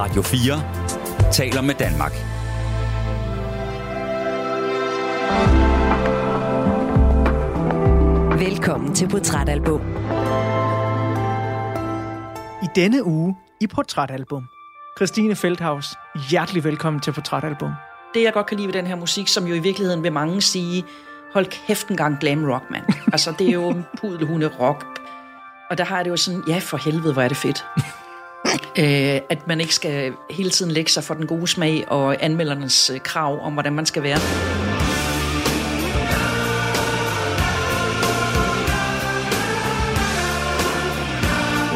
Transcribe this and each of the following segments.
Radio 4 taler med Danmark. Velkommen til Portrætalbum. I denne uge i Portrætalbum. Christine Feldhaus, hjertelig velkommen til Portrætalbum. Det, jeg godt kan lide ved den her musik, som jo i virkeligheden vil mange sige, hold kæft en gang glam rock, mand. altså, det er jo en pudelhunde rock. Og der har jeg det jo sådan, ja, for helvede, hvor er det fedt øh, at man ikke skal hele tiden lægge sig for den gode smag og anmeldernes øh, krav om, hvordan man skal være.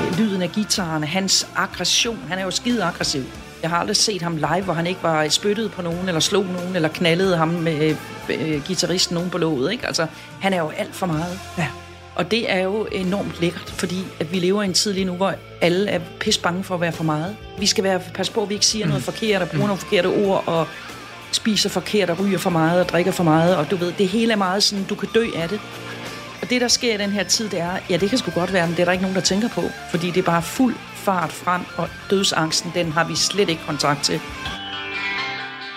Øh, lyden af gitaren, hans aggression. Han er jo skide aggressiv. Jeg har aldrig set ham live, hvor han ikke var spyttet på nogen, eller slog nogen, eller knaldede ham med øh, øh gitarristen nogen på låget. Ikke? Altså, han er jo alt for meget. Ja. Og det er jo enormt lækkert, fordi at vi lever i en tid lige nu, hvor alle er pis bange for at være for meget. Vi skal være, passe på, at vi ikke siger mm. noget forkert, og bruger mm. nogle forkerte ord, og spiser forkert, og ryger for meget, og drikker for meget, og du ved, det hele er meget sådan, du kan dø af det. Og det, der sker i den her tid, det er, ja, det kan sgu godt være, men det er der ikke nogen, der tænker på. Fordi det er bare fuld fart frem, og dødsangsten, den har vi slet ikke kontakt til.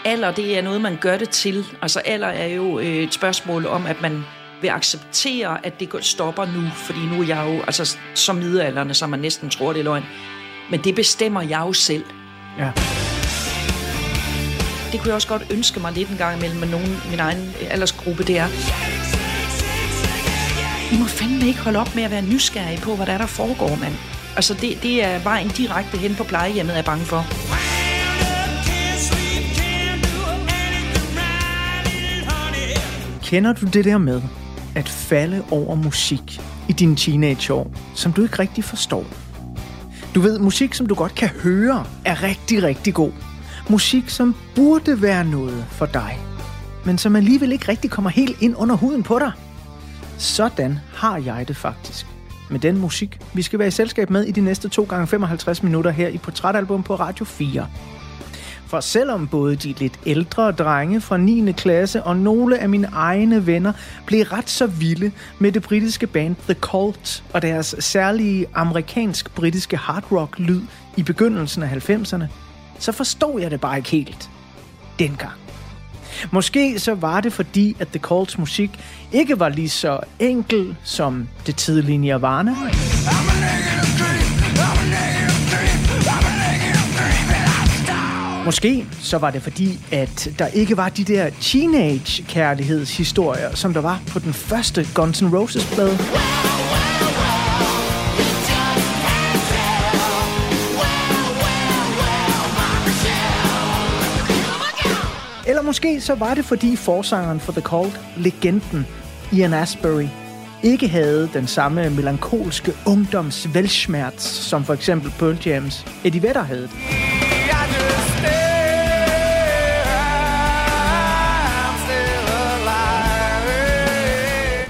Alder, det er noget, man gør det til. Altså alder er jo et spørgsmål om, at man vil acceptere, at det stopper nu, fordi nu er jeg jo, altså som middelalderne, så man næsten tror, det er løgn. Men det bestemmer jeg jo selv. Ja. Det kunne jeg også godt ønske mig lidt en gang imellem med nogen, min egen aldersgruppe, det er, i må fandme ikke holde op med at være nysgerrige på, hvad der er, der foregår, mand. Altså, det, det er vejen direkte hen på plejehjemmet, er jeg bange for. Kender du det der med at falde over musik i dine teenageår, som du ikke rigtig forstår? Du ved, musik, som du godt kan høre, er rigtig, rigtig god. Musik, som burde være noget for dig, men som alligevel ikke rigtig kommer helt ind under huden på dig. Sådan har jeg det faktisk med den musik, vi skal være i selskab med i de næste 2 gange 55 minutter her i Portrætalbum på Radio 4. For selvom både de lidt ældre drenge fra 9. klasse og nogle af mine egne venner blev ret så vilde med det britiske band The Cult og deres særlige amerikansk-britiske hard rock lyd i begyndelsen af 90'erne, så forstod jeg det bare ikke helt dengang. Måske så var det fordi, at The Cults musik ikke var lige så enkel som det tidlige Nirvana. Måske så var det fordi, at der ikke var de der teenage-kærlighedshistorier, som der var på den første Guns N' Roses-plade. Eller måske så var det fordi forsangeren for The Cult, legenden Ian Asbury, ikke havde den samme melankolske ungdomsvelsmerts, som for eksempel Pearl Jams Eddie Vedder havde.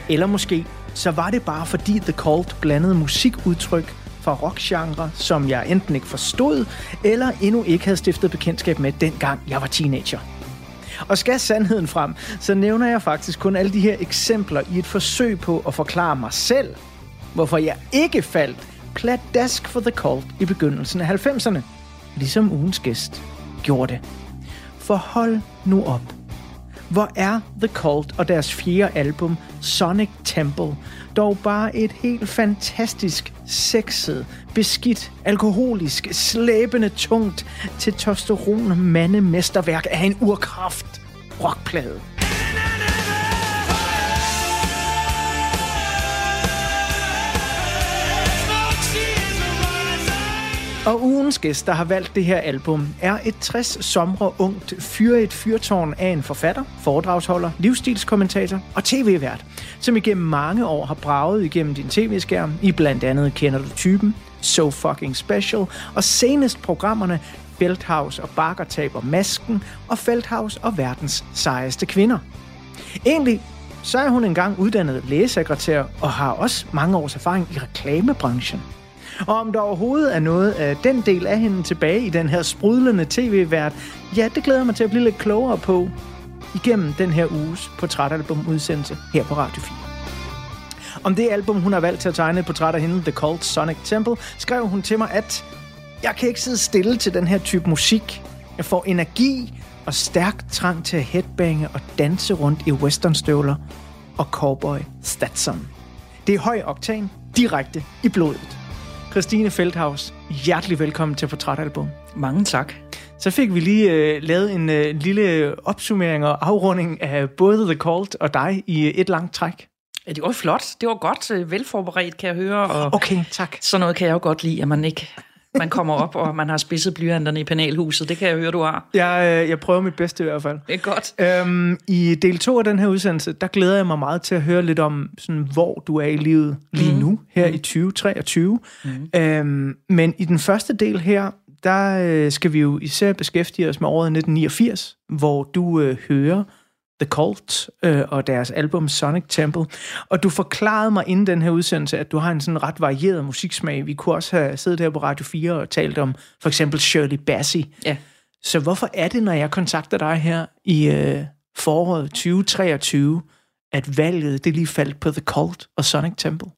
Eller måske så var det bare fordi The Cult blandede musikudtryk fra rockgenre, som jeg enten ikke forstod, eller endnu ikke havde stiftet bekendtskab med, dengang jeg var teenager. Og skal sandheden frem, så nævner jeg faktisk kun alle de her eksempler i et forsøg på at forklare mig selv, hvorfor jeg ikke faldt pladask for The Cult i begyndelsen af 90'erne, ligesom ugens gæst gjorde det. For hold nu op. Hvor er The Cult og deres fjerde album, Sonic Temple, dog bare et helt fantastisk, sexet, beskidt, alkoholisk, slæbende tungt til testosteron mandemesterværk af en urkraft rockplade. Og ugens gæst, der har valgt det her album, er et 60 somre ungt fyret fyrtårn af en forfatter, foredragsholder, livsstilskommentator og tv-vært, som igennem mange år har braget igennem din tv-skærm i blandt andet Kender du typen, So Fucking Special og senest programmerne Feldhaus og Bakker taber masken og Feldhaus og verdens sejeste kvinder. Egentlig så er hun engang uddannet lægesekretær og har også mange års erfaring i reklamebranchen. Og om der overhovedet er noget af den del af hende tilbage i den her sprudlende tv-vært, ja, det glæder mig til at blive lidt klogere på igennem den her uges portrætalbum-udsendelse her på Radio 4. Om det album, hun har valgt til at tegne et portræt af hende, The Cult Sonic Temple, skrev hun til mig, at Jeg kan ikke sidde stille til den her type musik. Jeg får energi og stærk trang til at headbange og danse rundt i westernstøvler og cowboy Stetson. Det er høj oktan, direkte i blodet. Christine Feldhaus, hjertelig velkommen til Portrætalbum. Mange tak. Så fik vi lige øh, lavet en øh, lille opsummering og afrunding af både The Cult og dig i et langt træk. Ja, det var flot. Det var godt øh, velforberedt, kan jeg høre. Og Okay, tak. Sådan noget kan jeg jo godt lide, at man ikke man kommer op, og man har spidset blyanterne i panelhuset. Det kan jeg høre, du har. Jeg, øh, jeg prøver mit bedste i hvert fald. Det er godt. Øhm, I del 2 af den her udsendelse, der glæder jeg mig meget til at høre lidt om, sådan, hvor du er i livet lige Mhm. nu, her i 2023. Mm. Øhm, men i den første del her, der øh, skal vi jo især beskæftige os med året 1989, hvor du øh, hører The Cult øh, og deres album Sonic Temple. Og du forklarede mig inden den her udsendelse, at du har en sådan ret varieret musiksmag. Vi kunne også have siddet her på Radio 4 og talt om for eksempel Shirley Bassey. Ja. Så hvorfor er det, når jeg kontakter dig her i øh, foråret 2023, at valget det lige faldt på The Cult og Sonic Temple?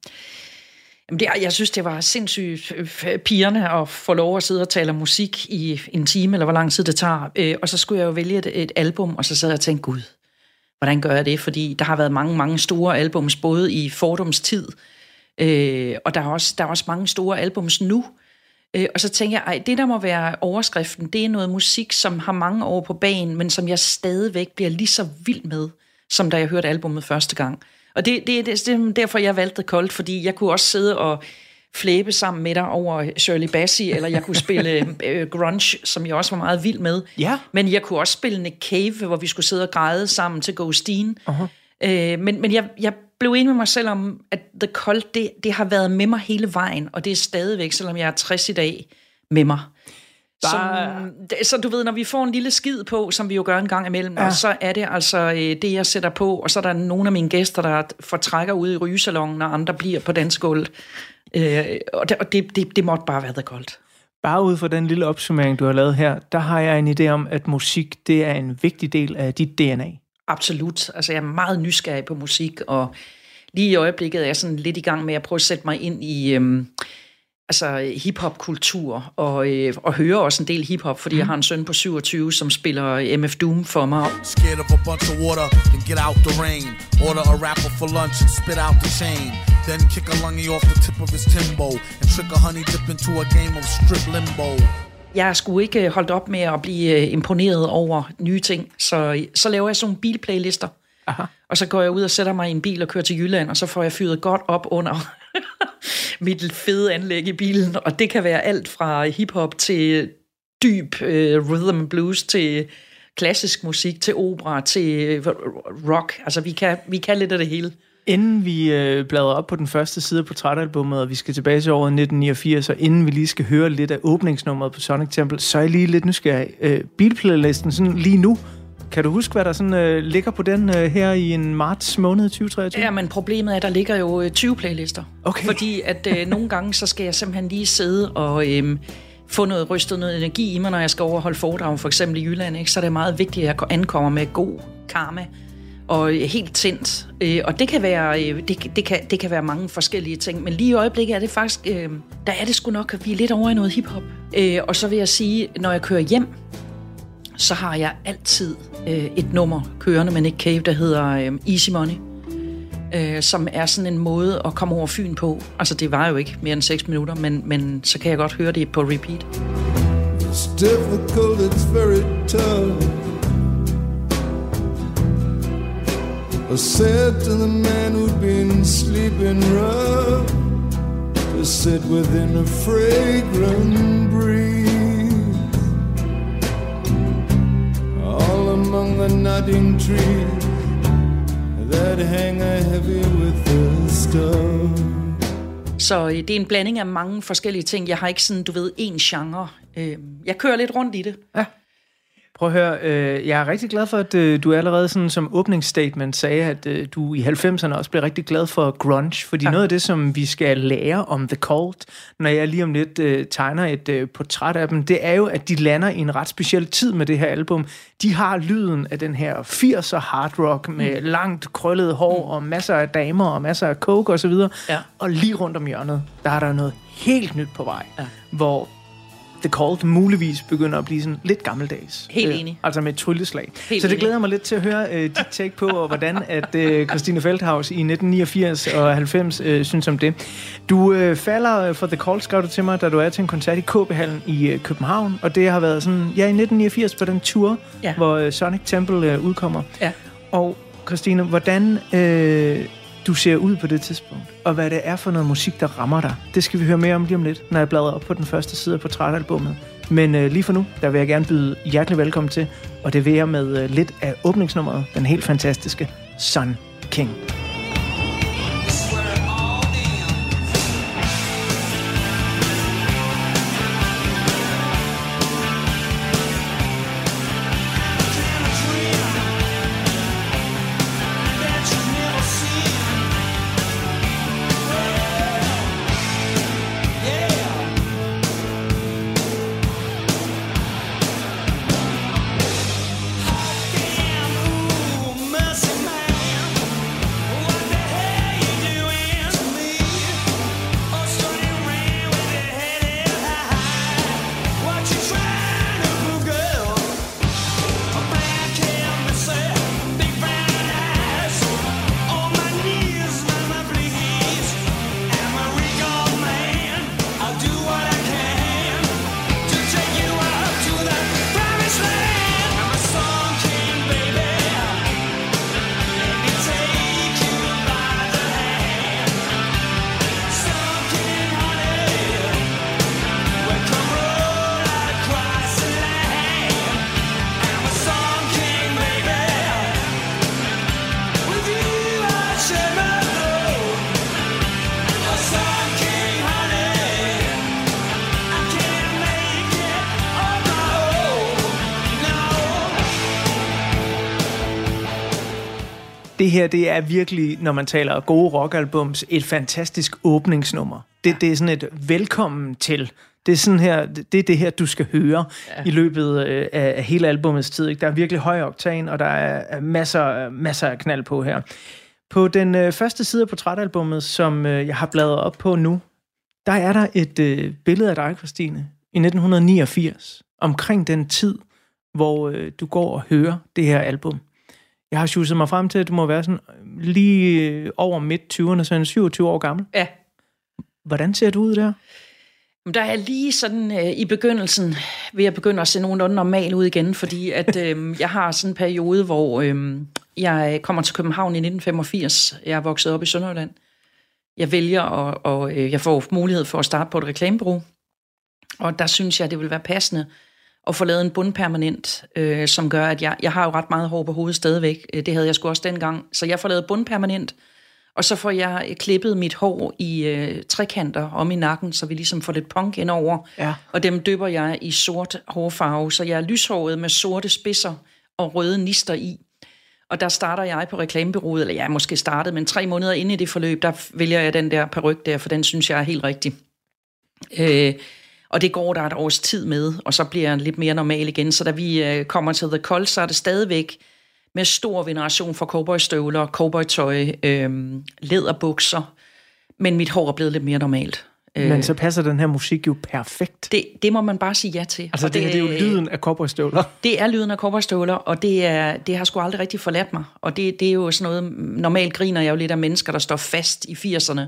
Jamen det, jeg synes, det var sindssygt øh, pigerne at få lov at sidde og tale om musik i en time, eller hvor lang tid det tager. Øh, Og så skulle jeg jo vælge et, et album, og så sad jeg og tænkte, gud, hvordan gør jeg det? Fordi der har været mange, mange store albums, både i fordums tid, øh, og der er, også, der er også mange store albums nu. Øh, og så tænker jeg, ej, det der må være overskriften, det er noget musik, som har mange år på banen, men som jeg stadigvæk bliver lige så vild med, som da jeg hørte albummet første gang. Og det, det, det, det er derfor, jeg valgte Cold, fordi jeg kunne også sidde og flæbe sammen med dig over Shirley Bassey, eller jeg kunne spille øh, grunge, som jeg også var meget vild med. Ja. Men jeg kunne også spille Nick Cave, hvor vi skulle sidde og græde sammen til Ghosteen. Uh-huh. Øh, men men jeg, jeg blev enig med mig selv om, at The Cult, det, det har været med mig hele vejen, og det er stadigvæk, selvom jeg er 60 i dag, med mig. Bare- Som, så du ved, når vi får en lille skid på, som vi jo gør en gang imellem, ja. og så er det altså øh, det, jeg sætter på, og så er der nogle af mine gæster, der fortrækker ude i rygesalongen, og andre bliver på dansgulvet. Øh, og det, og det, det, det måtte bare være The Cult. Bare ud fra den lille opsummering, du har lavet her, der har jeg en idé om, at musik det er en vigtig del af dit DNA. Absolut. Altså, jeg er meget nysgerrig på musik, og lige i øjeblikket er jeg sådan lidt i gang med at prøve at sætte mig ind i øhm, altså, hip-hop-kultur, og, øh, og høre også en del hip-hop, fordi mm. jeg har en søn på 27, som spiller MF Doom for mig. Scared of a bunch of water, then get out the rain. Order a rapper for lunch and spit out the chain. Then kick a lungy off the tip of his timbo and trick a honey dip into a game of strip limbo. Jeg sgu ikke øh, holdt op med at blive øh, imponeret over nye ting, så, så laver jeg sådan nogle bilplaylister. Aha. Og så går jeg ud og sætter mig i en bil og kører til Jylland, og så får jeg fyret godt op under mit fede anlæg i bilen. Og det kan være alt fra hiphop til dyb øh, rhythm blues, til klassisk musik, til opera, til øh, rock. Altså, vi kan, vi kan lidt af det hele. Inden vi øh, bladrer op på den første side af portrætalbummet, og vi skal tilbage til året 1989, og inden vi lige skal høre lidt af åbningsnummeret på Sonic Temple, så er jeg lige lidt nysgerrig. Øh, bilplaylisten sådan lige nu, kan du huske, hvad der sådan øh, ligger på den øh, her i en marts måned 2023? Ja, men problemet er, at der ligger jo øh, 20 playlister. Okay. Fordi at øh, nogle gange, så skal jeg simpelthen lige sidde og øh, få noget rystet noget energi i mig, når jeg skal overholde foredrag, for eksempel i Jylland. Ikke? Så er det meget vigtigt, at jeg ankommer med god karma og øh, helt tændt. Øh, og det kan, være, øh, det, det, kan, det kan være mange forskellige ting, men lige i øjeblikket er det faktisk, øh, der er det sgu nok, at vi er lidt over i noget hiphop. Og så vil jeg sige, når jeg kører hjem, så har jeg altid øh, et nummer kørende men ikke Cave, der hedder øh, Easy Money, øh, som er sådan en måde at komme over Fyn på. Altså, det var jo ikke mere end 6 minutter, men, men så kan jeg godt høre det på repeat. It's difficult, it's very tough. I said to the man who'd been sleeping rough to sit within a fragrant among the nodding trees that hang a heavy with the stuff. Så øh, det er en blanding af mange forskellige ting. Jeg har ikke sådan, du ved, én genre. Øh, jeg kører lidt rundt i det. Prøv at høre, øh, jeg er rigtig glad for, at øh, du allerede sådan som åbningsstatement sagde, at øh, du i 90'erne også blev rigtig glad for grunge, fordi ja. noget af det, som vi skal lære om The Cult, når jeg lige om lidt øh, tegner et øh, portræt af dem, det er jo, at de lander i en ret speciel tid med det her album. De har lyden af den her 80'er hard rock med mm. langt krøllet hår mm. og masser af damer og masser af coke osv. Ja. Og lige rundt om hjørnet, der er der noget helt nyt på vej, ja. hvor The Cult muligvis begynder at blive sådan lidt gammeldags. Helt Øh, enig. altså med et trylleslag. Helt så det enig. glæder mig lidt til at høre øh, dit take på, og hvordan at øh, Christine Feldhaus i 1989 og 90 øh, synes om det. Du øh, falder for The Cult, skrev du til mig, da du er til en koncert i KB-hallen i øh, København, og det har været sådan, ja, i 1989 på den tur, Ja. hvor øh, Sonic Temple øh, udkommer. Ja. Og Christine, hvordan øh, du ser ud på det tidspunkt, og hvad det er for noget musik, der rammer dig, det skal vi høre mere om lige om lidt, når jeg bladrer op på den første side af portrætalbummet. Men øh, lige for nu, der vil jeg gerne byde hjertelig velkommen til, og det vil jeg med øh, lidt af åbningsnummeret, den helt fantastiske Sun King. Det her, det er virkelig, når man taler gode rockalbums, et fantastisk åbningsnummer. Det, det er sådan et velkommen til. Det er sådan her, det er det her, du skal høre ja. i løbet øh, af af hele albumets tid. Ikke? Der er virkelig høj oktan, og der er er masser, masser af knald på her. På den øh, første side af portrætalbummet, som øh, jeg har bladret op på nu, der er der et øh, billede af dig, Christine, i 1989, omkring den tid, hvor øh, du går og hører det her album. Jeg har sjusset mig frem til, at du må være sådan øh, lige øh, over midt 20'erne, så en 27 år gammel. Ja. Hvordan ser du ud der? Der er lige sådan øh, i begyndelsen ved at begynde at se nogenlunde normal ud igen, fordi at øh, jeg har sådan en periode, hvor øh, jeg kommer til København i 1985. Jeg er vokset op i Sønderjylland. Jeg vælger, og, og øh, jeg får mulighed for at starte på et reklamebureau. Og der synes jeg, det vil være passende at få lavet en bundpermanent, øh, som gør, at jeg, jeg har jo ret meget hår på hovedet stadigvæk. Øh, Det havde jeg sgu også dengang. Så jeg får lavet bundpermanent, og så får jeg øh, klippet mit hår i øh, trekanter om i nakken, så vi ligesom får lidt punk indover. Ja. Og dem dypper jeg i sort hårfarve, så jeg er lyshåret med sorte spidser og røde nister i. Og der starter jeg på reklamebyrået, eller jeg er måske startet, men tre måneder inde i det forløb, der vælger jeg den der peruk der, for den synes jeg er helt rigtig. Øh, og det går der et års tid med, og så bliver jeg lidt mere normal igen. Så da vi øh, kommer til The Cold, så er det stadigvæk med stor veneration for cowboystøvler, cowboytøj, øh, læderbukser, men mit hår er blevet lidt mere normalt. Øh, Men så passer den her musik jo perfekt. det, det må man bare sige ja til. Altså, Og det, her, det er jo lyden af cowboystøvler. det er lyden af cowboystøvler, og det, er, det har sgu aldrig rigtig forladt mig. Og det, det er jo sådan noget, normalt griner jeg jo lidt af mennesker, der står fast i 80'erne.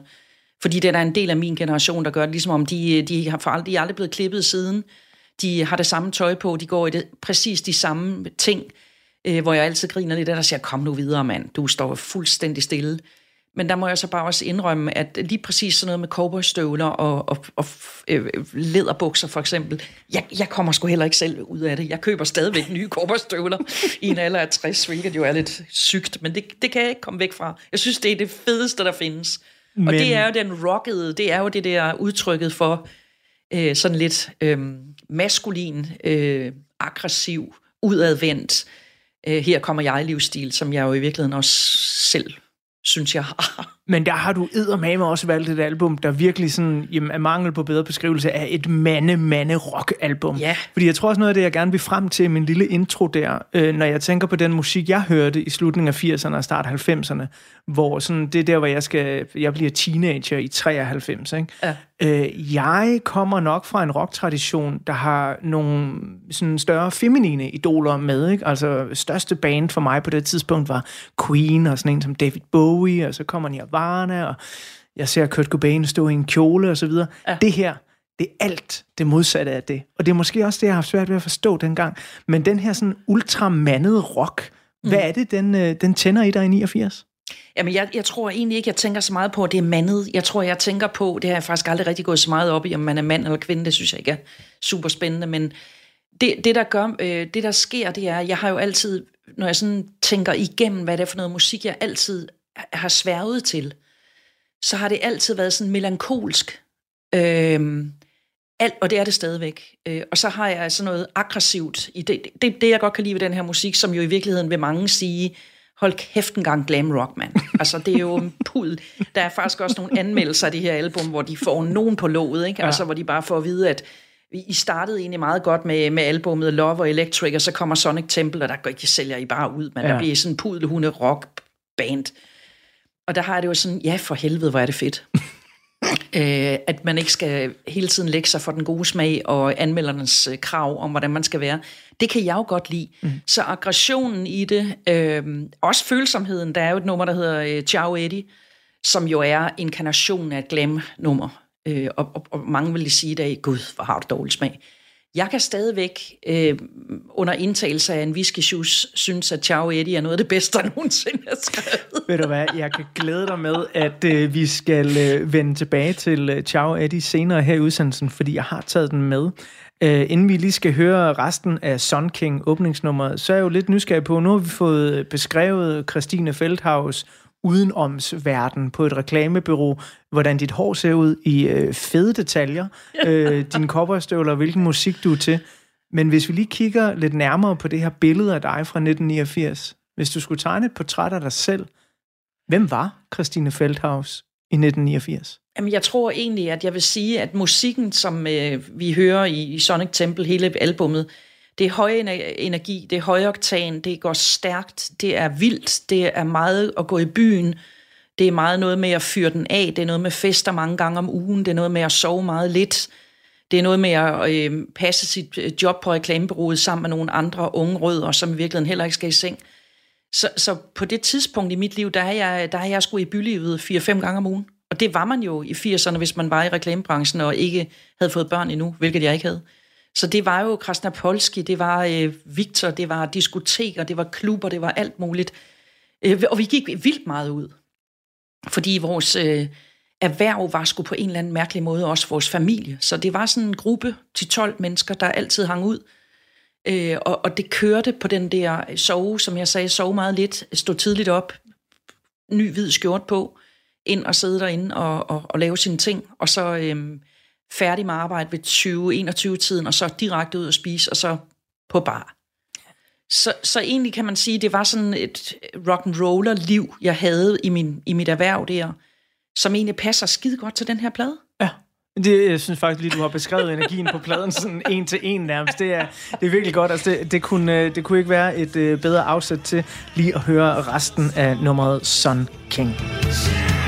Fordi det er der en del af min generation, der gør det, ligesom om de, øh, de, har for aldrig, de er aldrig blevet klippet siden. De har det samme tøj på, de går i det, præcis de samme ting, øh, hvor jeg altid griner lidt af, der siger, kom nu videre, mand, du står fuldstændig stille. Men der må jeg så bare også indrømme, at lige præcis sådan noget med cowboystøvler og, og, og øh, læderbukser for eksempel, jeg, jeg kommer sgu heller ikke selv ud af det. Jeg køber stadigvæk nye cowboystøvler i en alder af 60, hvilket jo er lidt sygt, men det, det kan jeg ikke komme væk fra. Jeg synes, det er det fedeste, der findes. Men... Og det er jo den rockede, det er jo det der udtrykket for øh, sådan lidt øh, maskulin, øh, aggressiv, udadvendt, øh, her kommer jeg livsstil, som jeg jo i virkeligheden også selv synes, jeg har. Men der har du eddermame også valgt et album, der virkelig sådan, jamen, er mangel på bedre beskrivelse er et mande-mande-rock-album. Ja. Fordi jeg tror også noget af det, jeg gerne vil frem til i min lille intro der, øh, når jeg tænker på den musik, jeg hørte i slutningen af 80'erne og start 90'erne, hvor sådan, det er der, hvor jeg skal, jeg bliver teenager i 93, ikke? Ja. Øh, jeg kommer nok fra en rocktradition, der har nogle sådan større feminine idoler med, ikke? Altså, største band for mig på det tidspunkt var Queen, og sådan en som David Bowie, og så kommer Nirvana, og jeg ser Kurt Cobain stå i en kjole, og så videre. Ja. Det her, det er alt det modsatte af det. Og det er måske også det, jeg har haft svært ved at forstå dengang. Men den her sådan ultramandede rock, mm. hvad er det, den, øh, den tænder i dig i 89? Jamen, jeg, jeg tror egentlig ikke, jeg tænker så meget på, at det er mandet. Jeg tror, jeg tænker på, det har jeg faktisk aldrig rigtig gået så meget op i, om man er mand eller kvinde. Det synes jeg ikke er super spændende. Men det, det der gør, øh, det der sker, det er, jeg har jo altid, når jeg sådan tænker igennem, hvad det er for noget musik, jeg altid har sværget til, så har det altid været sådan melankolsk. Øhm, alt, og det er det stadigvæk. Øh, og så har jeg sådan noget aggressivt i det, det, det, jeg godt kan lide ved den her musik, som jo i virkeligheden vil mange sige, hold kæft en gang glam rock, mand. Altså, det er jo en pud. Der er faktisk også nogle anmeldelser af det her album, hvor de får nogen på låget, ikke? Altså, hvor de bare får at vide, at I startede egentlig meget godt med, med albumet Love og Electric, og så kommer Sonic Temple, og der går ikke sælger I bare ud, men ja. der bliver sådan en pudelhunde rock band. Og der har jeg det jo sådan, ja for helvede, hvor er det fedt. øh, at man ikke skal hele tiden lægge sig for den gode smag og anmeldernes øh, krav om, hvordan man skal være. Det kan jeg jo godt lide. Mm. Så aggressionen i det, øh, også følsomheden, der er jo et nummer, der hedder øh, Ciao Eddie, som jo er inkarnation af et glam-nummer. Øh, og, og, og mange vil lige sige i dag, gud, hvor har du dårlig smag. Jeg kan stadigvæk øh, under indtagelse af en whisky synes, at Ciao Eddie er noget af det bedste, der nogensinde er skrevet. Ved du hvad, jeg kan glæde dig med, at øh, vi skal øh, vende tilbage til øh, Ciao Eddie senere her i udsendelsen, fordi jeg har taget den med. Øh, inden vi lige skal høre resten af Sun King åbningsnummeret, så er jeg jo lidt nysgerrig på, nu har vi fået øh, beskrevet Christine Feldhaus udenomsverden på et reklamebyrå, hvordan dit hår ser ud i øh, fede detaljer, øh, dine kopperstøvler, hvilken musik du er til. Men hvis vi lige kigger lidt nærmere på det her billede af dig fra 1989, hvis du skulle tegne et portræt af dig selv, hvem var Christine Feldhaus i 1989? Jamen, jeg tror egentlig, at jeg vil sige, at musikken, som øh, vi hører i, i Sonic Temple, hele albummet, det er høj energi, det er højoktan, det går stærkt, det er vildt, det er meget at gå i byen, det er meget noget med at fyre den af, det er noget med fester mange gange om ugen, det er noget med at sove meget lidt, det er noget med at øh, passe sit øh, job på reklamebureauet sammen med nogle andre unge rødder, som i virkeligheden heller ikke skal i seng. Så, så på det tidspunkt i mit liv, der er jeg, der er jeg sgu i bylivet 4-5 gange om ugen. Og det var man jo i 80'erne, hvis man var i reklamebranchen og ikke havde fået børn endnu, hvilket jeg ikke havde. Så det var jo Krasnapolski, det var øh, Victor, det var diskoteker, det var klubber, det var alt muligt. Øh, og vi gik vildt meget ud. Fordi vores øh, erhverv var sgu på en eller anden mærkelig måde også vores familie. Så det var sådan en gruppe til 12 mennesker, der altid hang ud. Øh, og, og det kørte på den der sove, som jeg sagde, sove meget lidt, stå tidligt op, ny hvid skjort på, ind og sidde derinde og, og, og lave sine ting. Og så... Øh, færdig med arbejde ved 20-21-tiden, og så direkte ud og spise, og så på bar. Så, så egentlig kan man sige, det var sådan et rock and roller liv, jeg havde i, min, i mit erhverv der, som egentlig passer skide godt til den her plade. Ja. Det, jeg synes faktisk lige, du har beskrevet energien på pladen sådan en til en nærmest. Det er, det er virkelig godt. Altså, det, det, kunne, øh, det kunne ikke være et øh, bedre afsæt til lige at høre resten af nummeret Sun King. Yeah.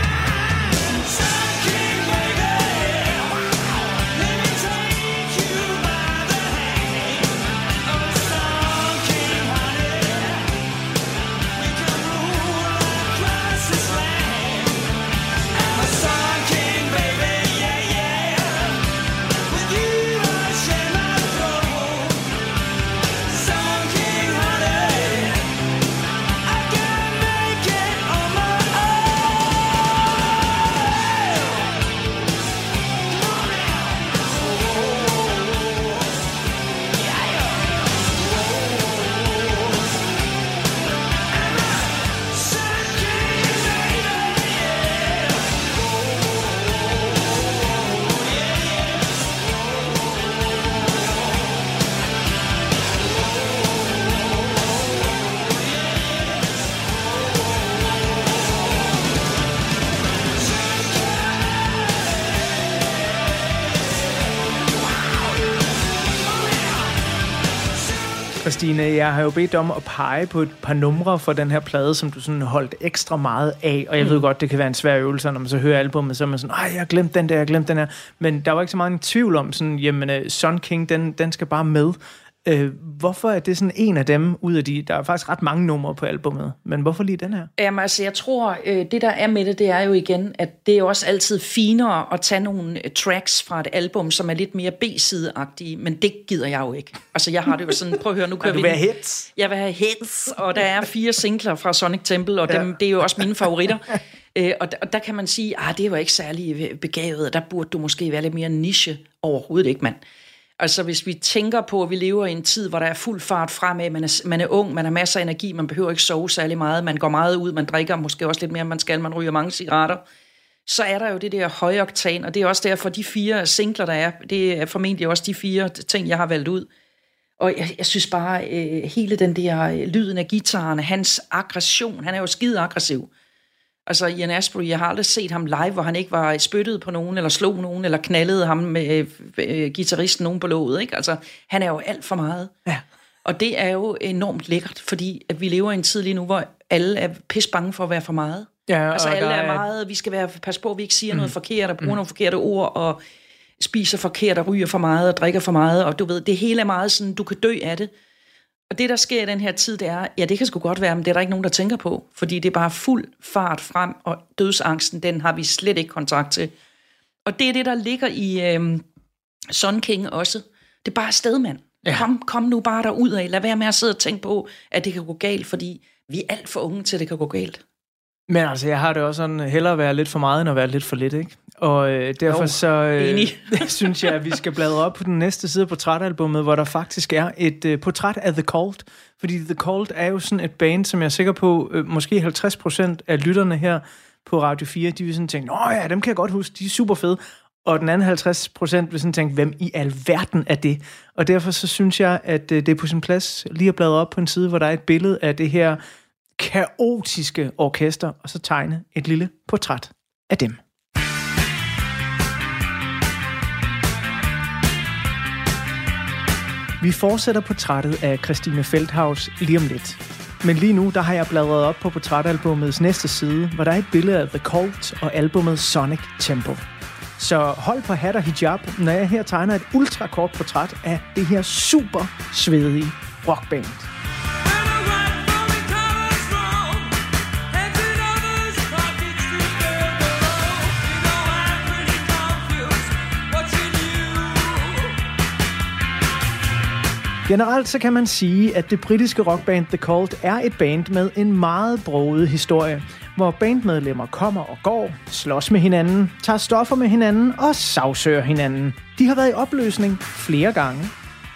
Christine, jeg har jo bedt om at pege på et par numre for den her plade, som du sådan holdt ekstra meget af, og jeg ved godt, det kan være en svær øvelse, når man så hører albumet, så er man sådan, ej, jeg har glemt den der, jeg har glemt den her, men der var ikke så meget en tvivl om, sådan, jamen, uh, Sun King, den, den skal bare med. Øh, hvorfor er det sådan en af dem ud af de... Der er faktisk ret mange numre på albummet, men hvorfor lige den her? Jamen altså, jeg tror, øh, det der er med det, det er jo igen, at det er også altid finere at tage nogle øh, tracks fra et album, som er lidt mere B-sideagtige, men det gider jeg jo ikke. Altså, jeg har det jo sådan, prøv at høre, nu kører du vi... vil den- have hits? Jeg vil have hits, og der er fire singler fra Sonic Temple, og dem, det er jo også mine favoritter. Øh, og, der, og der kan man sige, ah, det var ikke særlig begavet, der burde du måske være lidt mere niche. Overhovedet ikke, mand. Altså hvis vi tænker på, at vi lever i en tid, hvor der er fuld fart fremad, man er, man er ung, man har masser af energi, man behøver ikke sove særlig meget, man går meget ud, man drikker måske også lidt mere, end man skal, man ryger mange cigaretter, så er der jo det der høje oktan, og det er også derfor, de fire singler, der er, det er formentlig også de fire ting, jeg har valgt ud. Og jeg, jeg synes bare, øh, hele den der øh, lyden af gitaren, hans aggression, han er jo skide aggressiv. Altså Ian Astbury, jeg har aldrig set ham live, hvor han ikke var spyttet på nogen, eller slog nogen, eller knaldede ham med øh, øh, gitarristen nogen på låget. Ikke? Altså, han er jo alt for meget. Ja. Og det er jo enormt lækkert, fordi at vi lever i en tid lige nu, hvor alle er pis bange for at være for meget. Ja, altså alle er er- meget, vi skal være, passe på, at vi ikke siger mm. noget forkert, og bruger mm. nogle forkerte ord, og spiser forkert, og ryger for meget, og drikker for meget, og du ved, det hele er meget sådan, du kan dø af det. Og det, der sker i den her tid, det er, ja, det kan sgu godt være, men det er der ikke nogen, der tænker på, fordi det er bare fuld fart frem, og dødsangsten, den har vi slet ikke kontakt til. Og det er det, der ligger i øhm, Sun King også. Det er bare afsted, mand. Ja. Kom, kom nu bare derud af. Lad være med at sidde og tænke på, at det kan gå galt, fordi vi er alt for unge til, at det kan gå galt. Men altså, jeg har det også sådan, hellere være lidt for meget, end at være lidt for lidt, ikke? Og øh, derfor Jo, så øh, synes jeg, at vi skal bladre op på den næste side af portrætalbummet, hvor der faktisk er et øh, portræt af The Cult. Fordi The Cult er jo sådan et band, som jeg er sikker på, øh, måske 50% af lytterne her på Radio 4, de vil sådan tænke, Nå ja, dem kan jeg godt huske, de er super fede. Og den anden 50 procent vil sådan tænke, hvem i alverden er det? Og derfor så synes jeg, at øh, det er på sin plads lige at bladre op på en side, hvor der er et billede af det her kaotiske orkester, og så tegne et lille portræt af dem. Vi fortsætter portrættet af Christine Feldhaus lige om lidt. Men lige nu, der har jeg bladret op på portrætalbumets næste side, hvor der er et billede af The Cult og albumet Sonic Tempo. Så hold på hat og hijab, når jeg her tegner et ultrakort portræt af det her super svedige rockband. Generelt så kan man sige, at det britiske rockband The Cult er et band med en meget broget historie, hvor bandmedlemmer kommer og går, slås med hinanden, tager stoffer med hinanden og sagsøger hinanden. De har været i opløsning flere gange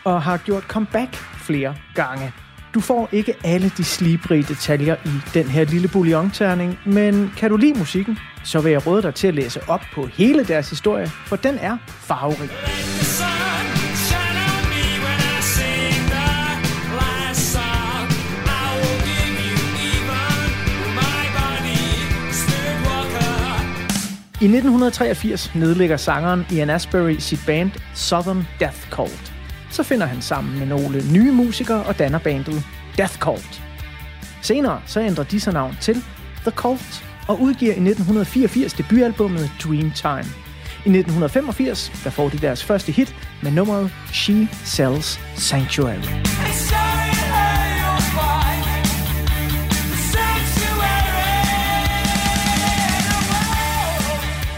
og har gjort comeback flere gange. Du får ikke alle de slibrige detaljer i den her lille bouillonterning, men kan du lide musikken, så vil jeg råde dig til at læse op på hele deres historie, for den er farverig. I 1983 nedlægger sangeren Ian Asbury sit band Southern Death Cult. Så finder han sammen med nogle nye musikere og danner bandet Death Cult. Senere så ændrer de sig navn til The Cult og udgiver i 1984 debutalbummet Dreamtime. I 1985 der får de deres første hit med nummeret She Sells Sanctuary.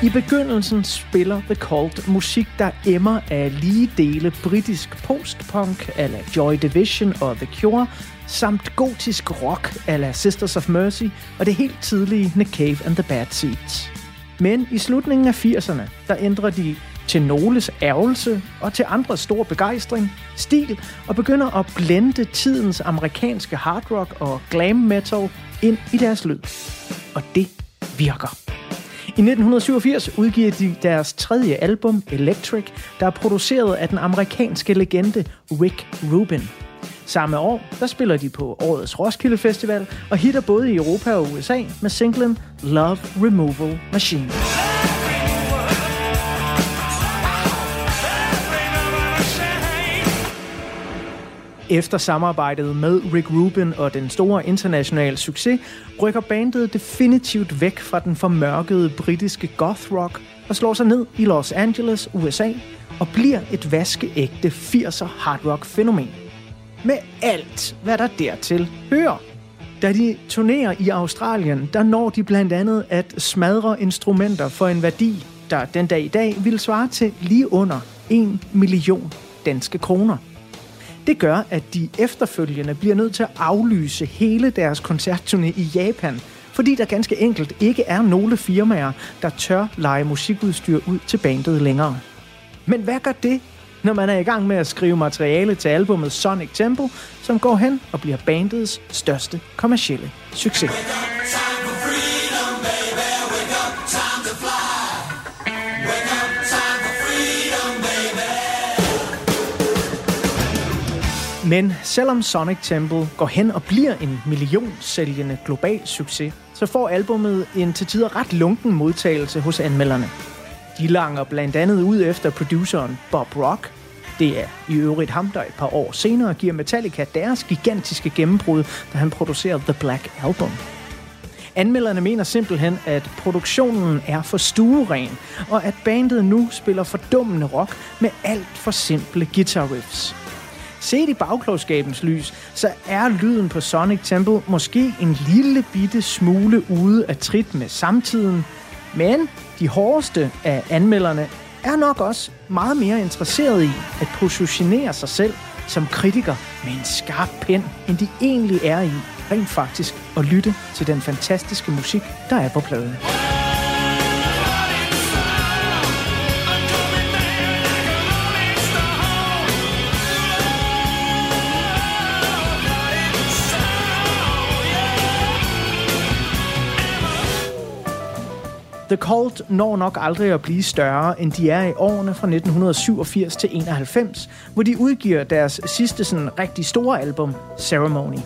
I begyndelsen spiller The Cult musik, der emmer af lige dele britisk postpunk ala Joy Division og The Cure, samt gotisk rock ala Sisters of Mercy og det helt tidlige Nick Cave and the Bad Seeds. Men i slutningen af 80'erne, der ændrer de til Noles ærgelse og til andres stor begejstring, stil og begynder at blende tidens amerikanske hard rock og glam metal ind i deres lyd. Og det virker. I 1987 udgiver de deres tredje album, Electric, der er produceret af den amerikanske legende Rick Rubin. Samme år, der spiller de på årets Roskilde Festival og hitter både i Europa og USA med singlen Love Removal Machine. Efter samarbejdet med Rick Rubin og den store internationale succes, rykker bandet definitivt væk fra den formørkede britiske goth rock og slår sig ned i Los Angeles, USA, og bliver et vaskeægte 80'er hard rock fænomen. Med alt, hvad der dertil hører. Da de turnerer i Australien, der når de blandt andet at smadre instrumenter for en værdi, der den dag i dag vil svare til lige under 1 million danske kroner. Det gør, at de efterfølgende bliver nødt til at aflyse hele deres koncertturné i Japan, fordi der ganske enkelt ikke er nogle firmaer, der tør lege musikudstyr ud til bandet længere. Men hvad gør det, når man er i gang med at skrive materiale til albumet Sonic Tempo, som går hen og bliver bandets største kommercielle succes? Men selvom Sonic Temple går hen og bliver en millionsælgende global succes, så får albummet en til tider ret lunken modtagelse hos anmelderne. De langer blandt andet ud efter produceren Bob Rock. Det er i øvrigt ham, der et par år senere giver Metallica deres gigantiske gennembrud, da han producerer The Black Album. Anmelderne mener simpelthen, at produktionen er for stueren, og at bandet nu spiller fordummende rock med alt for simple guitar riffs. Set i bagklogskabens lys, så er lyden på Sonic Temple måske en lille bitte smule ude af trit med samtiden, men de hårdeste af anmelderne er nok også meget mere interesseret i at positionere sig selv som kritiker med en skarp pen, end de egentlig er i rent faktisk at lytte til den fantastiske musik, der er på pladen. The Cult når nok aldrig at blive større, end de er i årene fra 1987 til 91, hvor de udgiver deres sidste sådan rigtig store album, Ceremony.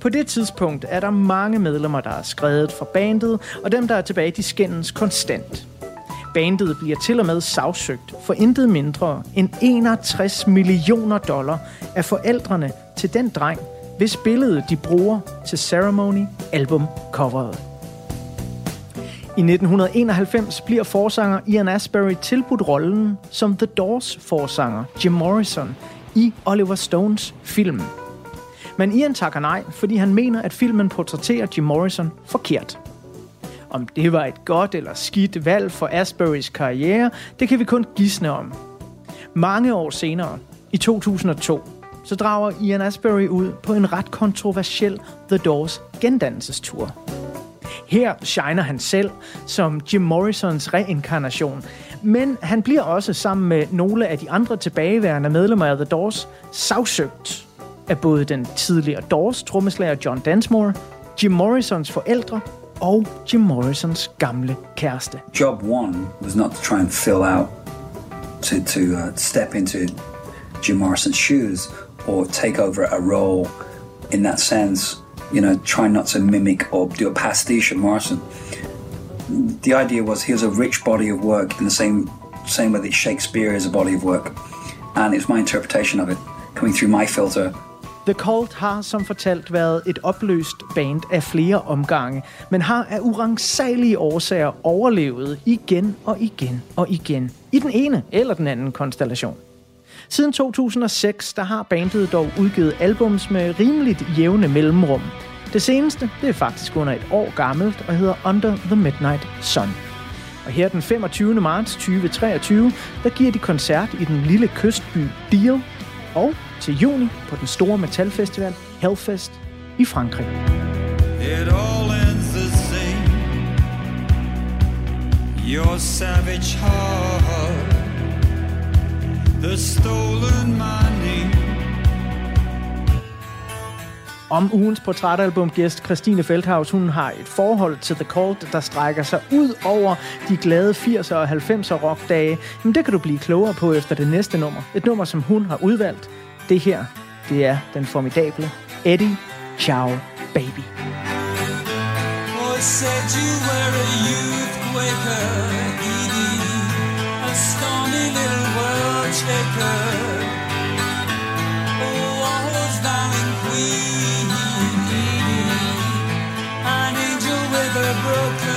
På det tidspunkt er der mange medlemmer, der er skrevet fra bandet, og dem, der er tilbage, de skændes konstant. Bandet bliver til og med sagsøgt for intet mindre end 61 millioner dollar af forældrene til den dreng, hvis billede de bruger til Ceremony album coveret. I 1991 bliver forsanger Ian Asbury tilbudt rollen som The Doors forsanger Jim Morrison i Oliver Stones film. Men Ian takker nej, fordi han mener, at filmen portrætterer Jim Morrison forkert. Om det var et godt eller skidt valg for Asburys karriere, det kan vi kun gisne om. Mange år senere, i 2002, så drager Ian Asbury ud på en ret kontroversiel The Doors gendannelsestur. Her shiner han selv som Jim Morrisons reinkarnation, men han bliver også sammen med nogle af de andre tilbageværende medlemmer af The Doors sagsøgt af både den tidligere Doors trommeslager John Densmore, Jim Morrisons forældre og Jim Morrisons gamle kæreste. Job one was not to try and fill out, to, to uh, step into Jim Morrison's shoes or take over a role in that sense you know, try not to mimic or do a pastiche of Morrison. The idea was he a rich body of work in the same same way that Shakespeare is a body of work, and it's my interpretation of it coming through my filter. The Cult har som fortalt været et opløst band af flere omgange, men har af urangsagelige årsager overlevet igen og igen og igen i den ene eller den anden konstellation. Siden 2006 der har bandet dog udgivet albums med rimeligt jævne mellemrum. Det seneste det er faktisk under et år gammelt og hedder Under the Midnight Sun. Og her den 25. marts 2023, der giver de koncert i den lille kystby Deal, og til juni på den store metalfestival Hellfest i Frankrig. It all ends the same. Your savage heart the stolen money. Om ugens portrætalbum gæst Christine Feldhaus, hun har et forhold til The Cult, der strækker sig ud over de glade 80'er og 90'er rockdage. Men det kan du blive klogere på efter det næste nummer. Et nummer, som hun har udvalgt. Det her, det er den formidable Eddie Ciao Baby. Oh, said you were a youth waker, which. Oh, darling queen, an angel with a broken.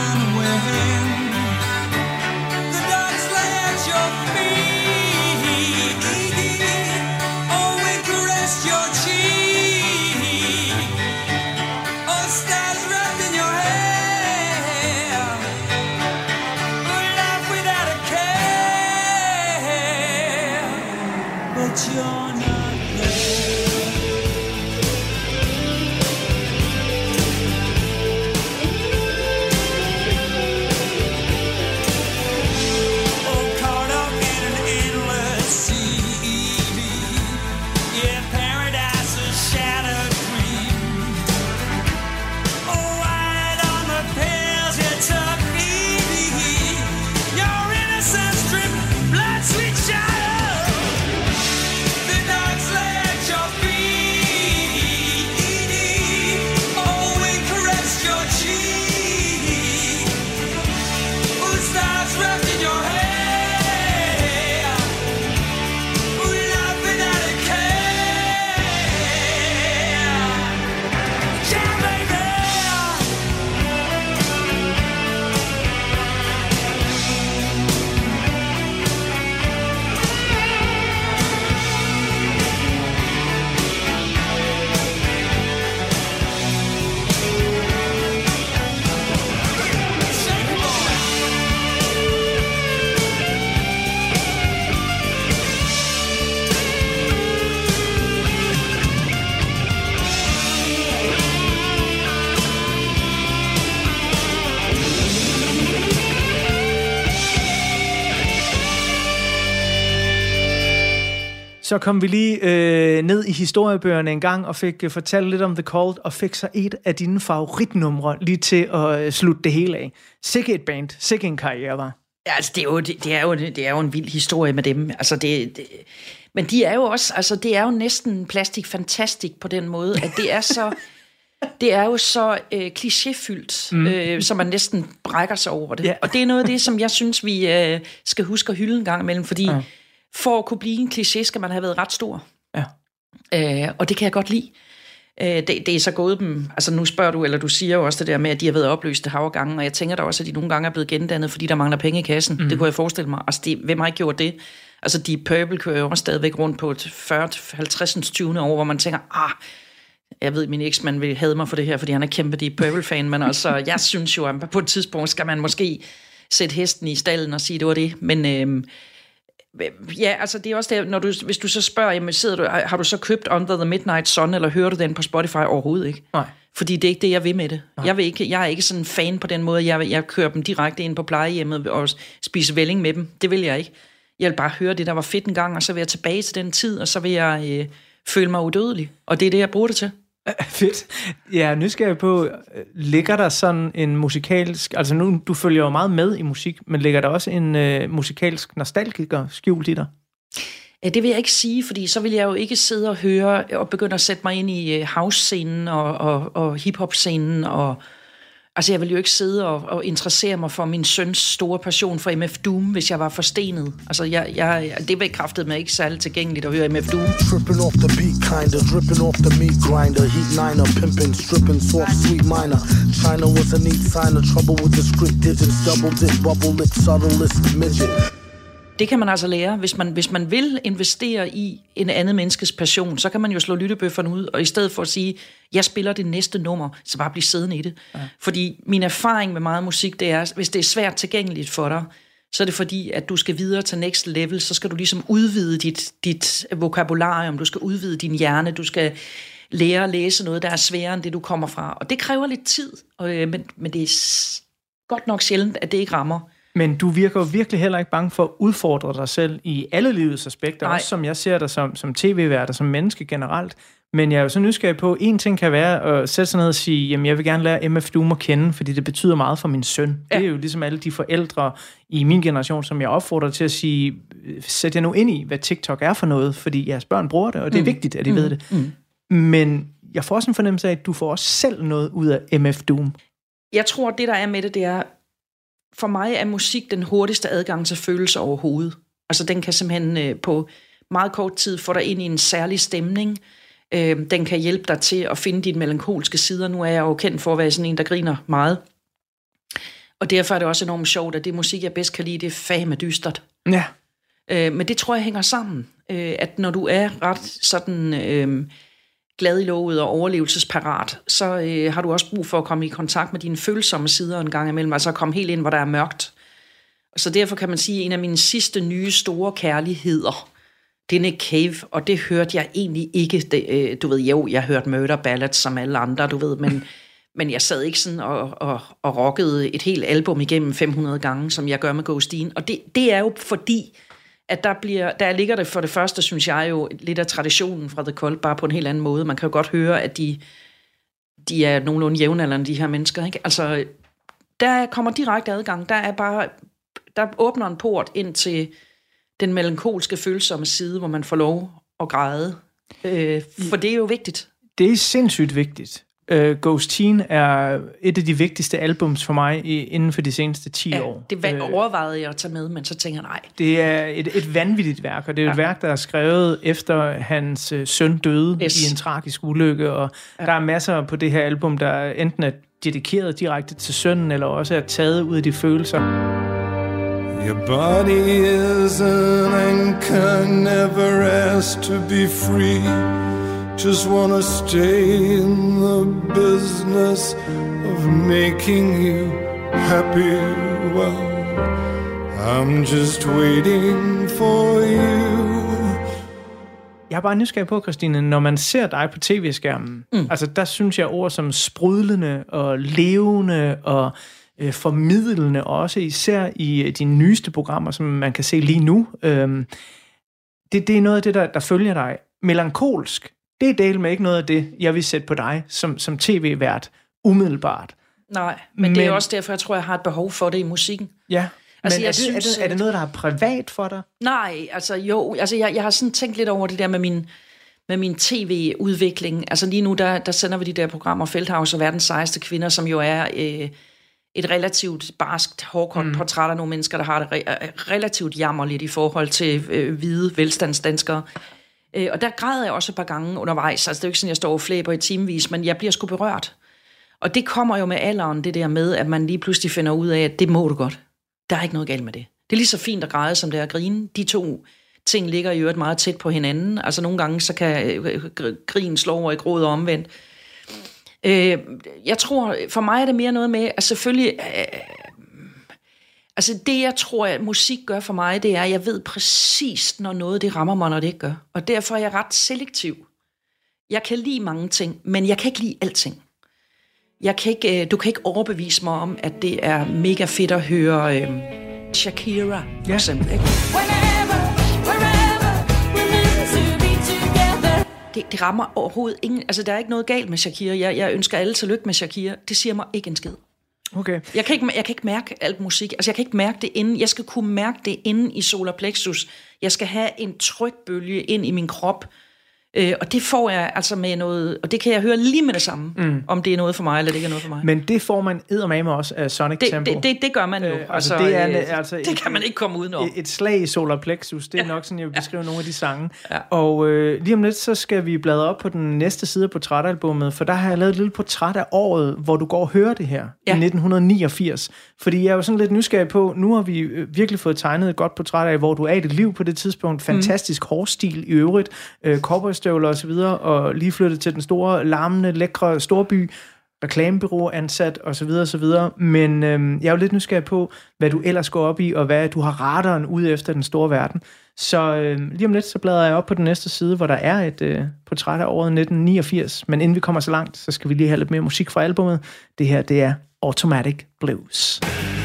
Så kom vi lige øh, ned i historiebøgerne en gang og fik øh, fortalt lidt om The Cult, og fik så et af dine favoritnumre lige til at øh, slutte det hele af. Sikke et band, sikke en karriere var. Ja, altså, det er, jo, det, det, er jo, det er jo en vild historie med dem. Altså, det, det, men de er jo også, altså, det er jo næsten plastik fantastisk på den måde, at det er så, det er jo så øh, klichéfyldt, mm. øh, så man næsten brækker sig over det. Ja. Og det er noget af det, som jeg synes, vi øh, skal huske at hylde en gang imellem, fordi Ja. For at kunne blive en kliché, skal man have været ret stor. Ja. Øh, og det kan jeg godt lide. Øh, det, det er så gået dem, altså nu spørger du, eller du siger jo også det der med, at de har været opløst hav gange, og jeg tænker da også, at de nogle gange er blevet gendannet, fordi der mangler penge i kassen. Mm. Det kunne jeg forestille mig. Altså, det, hvem har ikke gjort det? Altså, de Purple kører jo også stadigvæk rundt på et 40-50. 20. år, hvor man tænker, ah, jeg ved, min eksmand vil have mig for det her, fordi han er kæmpe Deep Purple-fan, men altså, jeg synes jo, at på et tidspunkt skal man måske sætte hesten i stallen og sige, det var det. Men øhm, ja, altså det er også det, når du, hvis du så spørger, jamen, sidder du, har du så købt Under the Midnight Sun, eller hører du den på Spotify overhovedet ikke? Nej. Fordi det er ikke det, jeg vil med det. Jeg, vil ikke, jeg er ikke sådan en fan på den måde. Jeg, jeg kører dem direkte ind på plejehjemmet og spiser velling med dem. Det vil jeg ikke. Jeg vil bare høre det, der var fedt en gang, og så vil jeg tilbage til den tid, og så vil jeg øh, føle mig udødelig. Og det er det, jeg bruger det til. Fedt. Jeg er nysgerrig på, ligger der sådan en musikalsk... Altså nu, du følger jo meget med i musik, men ligger der også en øh, musikalsk nostalgiker skjult i dig? Ja, det vil jeg ikke sige, fordi så vil jeg jo ikke sidde og høre og begynde at sætte mig ind i øh, house-scenen og, og, og hip-hop-scenen. Og, altså, jeg ville jo ikke sidde og, og interessere mig for min søns store passion for MF Doom, hvis jeg var forstenet. Altså, jeg, jeg, det var kraftet med ikke særlig tilgængeligt at høre MF Doom. Tripping off the beat, kinder, dripping off the meat grinder. Heat niner, pimping, stripping, soft, sweet minor. China was a neat sign of trouble with the script digits, double dip, bubble lip, subtlest midget. Det kan man altså lære. Hvis man, hvis man vil investere i en anden menneskes passion, så kan man jo slå lyttebøfferne ud, og i stedet for at sige, jeg spiller det næste nummer, så bare blive siddende i det. Ja. Fordi min erfaring med meget musik, det er, hvis det er svært tilgængeligt for dig, så er det fordi, at du skal videre til next level, så skal du ligesom udvide dit, dit vokabularium, du skal udvide din hjerne, du skal lære at læse noget, der er sværere end det, du kommer fra. Og det kræver lidt tid, og, øh, men, men det er godt nok sjældent, at det ikke rammer. Men du virker jo virkelig heller ikke bange for at udfordre dig selv i alle livets aspekter, Nej. også som jeg ser dig som, som tv-vært og som menneske generelt. Men jeg er jo så nysgerrig på, en ting kan være at sætte sig ned og sige, jamen jeg vil gerne lære MF Doom at kende, fordi det betyder meget for min søn. Ja. Det er jo ligesom alle de forældre i min generation, som jeg opfordrer til at sige, sæt jer nu ind i, hvad TikTok er for noget, fordi jeres børn bruger det, og det er mm. vigtigt, at de mm. ved det. Mm. Men jeg får også en fornemmelse af, at du får også selv noget ud af MF Doom. Jeg tror, det der er med det, det er, for mig er musik den hurtigste adgang til følelser overhovedet. Altså den kan simpelthen øh, på meget kort tid få dig ind i en særlig stemning. Øh, den kan hjælpe dig til at finde dine melankolske sider. Nu er jeg jo kendt for at være sådan en, der griner meget. Og derfor er det også enormt sjovt, at det musik, jeg bedst kan lide, det er fame dystert. Ja. Øh, men det tror jeg hænger sammen. Øh, at når du er ret sådan øh, glad i lovet og overlevelsesparat, så øh, har du også brug for at komme i kontakt med dine følsomme sider en gang imellem, altså at komme helt ind, hvor der er mørkt. Så derfor kan man sige, at en af mine sidste nye store kærligheder, det er Nick Cave, og det hørte jeg egentlig ikke. Det, øh, du ved, jo, jeg hørte Murder Ballads som alle andre, du ved, men, men jeg sad ikke sådan og, og, og rockede et helt album igennem 500 gange, som jeg gør med Ghostine. Og det, det er jo fordi, at der, bliver, der ligger det for det første, synes jeg jo, lidt af traditionen fra The Cult, bare på en helt anden måde. Man kan jo godt høre, at de, de er nogenlunde jævnaldrende, de her mennesker. Ikke? Altså, der kommer direkte adgang. Der er bare, der åbner en port ind til den melankolske, følsomme side, hvor man får lov at græde. Øh, for det er jo vigtigt. Det er sindssygt vigtigt. Uh, Ghost Teen er et af de vigtigste albums for mig i, inden for de seneste 10 Ja, år. det var, Øh, overvejede jeg at tage med, men så tænker jeg, nej. Det er et, et vanvittigt værk, og det er ja. et værk, der er skrevet efter hans øh, søn døde. Yes. i en tragisk ulykke, og ja. der er masser på det her album, der enten er dedikeret direkte til sønnen, eller også er taget ud af de følelser. Your body is an anchor, never asked to be free. Just wanna stay in the business of making you happy. Well, I'm just waiting for you. Jeg er bare nysgerrig på, Christine, når man ser dig på tv-skærmen, mm. altså der synes jeg ord som sprudlende og levende og øh, formidlende også, især i øh, dine nyeste programmer, som man kan se lige nu. Øhm, det, det er noget af det, der, der følger dig. Melankolsk, det er del med ikke noget af det, jeg vil sætte på dig som, som tv-vært umiddelbart. Nej, men, men det er også derfor, jeg tror, jeg har et behov for det i musikken. Ja, Altså, men er, jeg det, er, synes, det, er det noget, der er privat for dig? Nej, altså jo, altså jeg, jeg har sådan tænkt lidt over det der med min, med min tv-udvikling. Altså lige nu, der, der sender vi de der programmer, Feldhaus og Verdens sejeste kvinder, som jo er øh, et relativt barskt, hårdkogt mm. portræt af nogle mennesker, der har det re- øh, relativt jammerligt i forhold til øh, hvide velstandsdanskere. Øh, og der græder jeg også et par gange undervejs. Altså det er jo ikke sådan, jeg står og flæber i timevis, men jeg bliver sgu berørt. Og det kommer jo med alderen, det der med, at man lige pludselig finder ud af, at det må du godt. Der er ikke noget galt med det. Det er lige så fint at græde, som det er at grine. De to ting ligger i øvrigt meget tæt på hinanden. Altså nogle gange, så kan øh, øh, grin slå over i gråd og omvendt. Øh, jeg tror, for mig er det mere noget med, at selvfølgelig... Øh, Altså det, jeg tror, at musik gør for mig, det er, at jeg ved præcis, når noget det rammer mig, når det ikke gør. Og derfor er jeg ret selektiv. Jeg kan lide mange ting, men jeg kan ikke lide alting. Jeg kan ikke, øh, du kan ikke overbevise mig om, at det er mega fedt at høre øh, Shakira, for Ja. eksempel. Ikke? Det, det rammer overhovedet ingen... Altså, der er ikke noget galt med Shakira. Jeg, jeg ønsker alle tillykke med Shakira. Det siger mig ikke en skid. Okay. Jeg kan, ikke, jeg kan ikke mærke alt musik. Altså, jeg kan ikke mærke det inden. Jeg skal kunne mærke det inde i solar plexus. Jeg skal have en trykbølge ind i min krop. Øh, og det får jeg altså med noget... Og det kan jeg høre lige med det samme, mm. om det er noget for mig, eller det ikke er noget for mig. Men det får man eddermame også af Sonic Det, Tempo. det, det, det gør man jo. Øh, altså, det er øh, altså det kan man ikke komme udenom. Et, et slag i solar plexus, det er nok sådan, jeg vil beskrive nogle af de sange. Ja. Og øh, lige om lidt, så skal vi bladre op på den næste side af portrætalbummet, for der har jeg lavet et lille portræt af året, hvor du går og hører det her, Ja. i 1989. Fordi jeg er jo sådan lidt nysgerrig på, nu har vi øh, virkelig fået tegnet et godt portræt af, hvor du er i dit liv på det tidspunkt. Fantastisk hårstil i øvrigt, øh, cowboystøvler og så videre, og lige flyttet til den store, larmende, lækre storby, reklamebureau ansat og så videre og så videre. Men øhm, jeg er jo lidt nysgerrig på, hvad du ellers går op i, og hvad du har radaren ud efter den store verden. Så øhm, lige om lidt, så bladrer jeg op på den næste side, hvor der er et øh, portræt af året 1989. Men inden vi kommer så langt, så skal vi lige have lidt mere musik fra albummet. Det her, det er Automatic Blues. Hey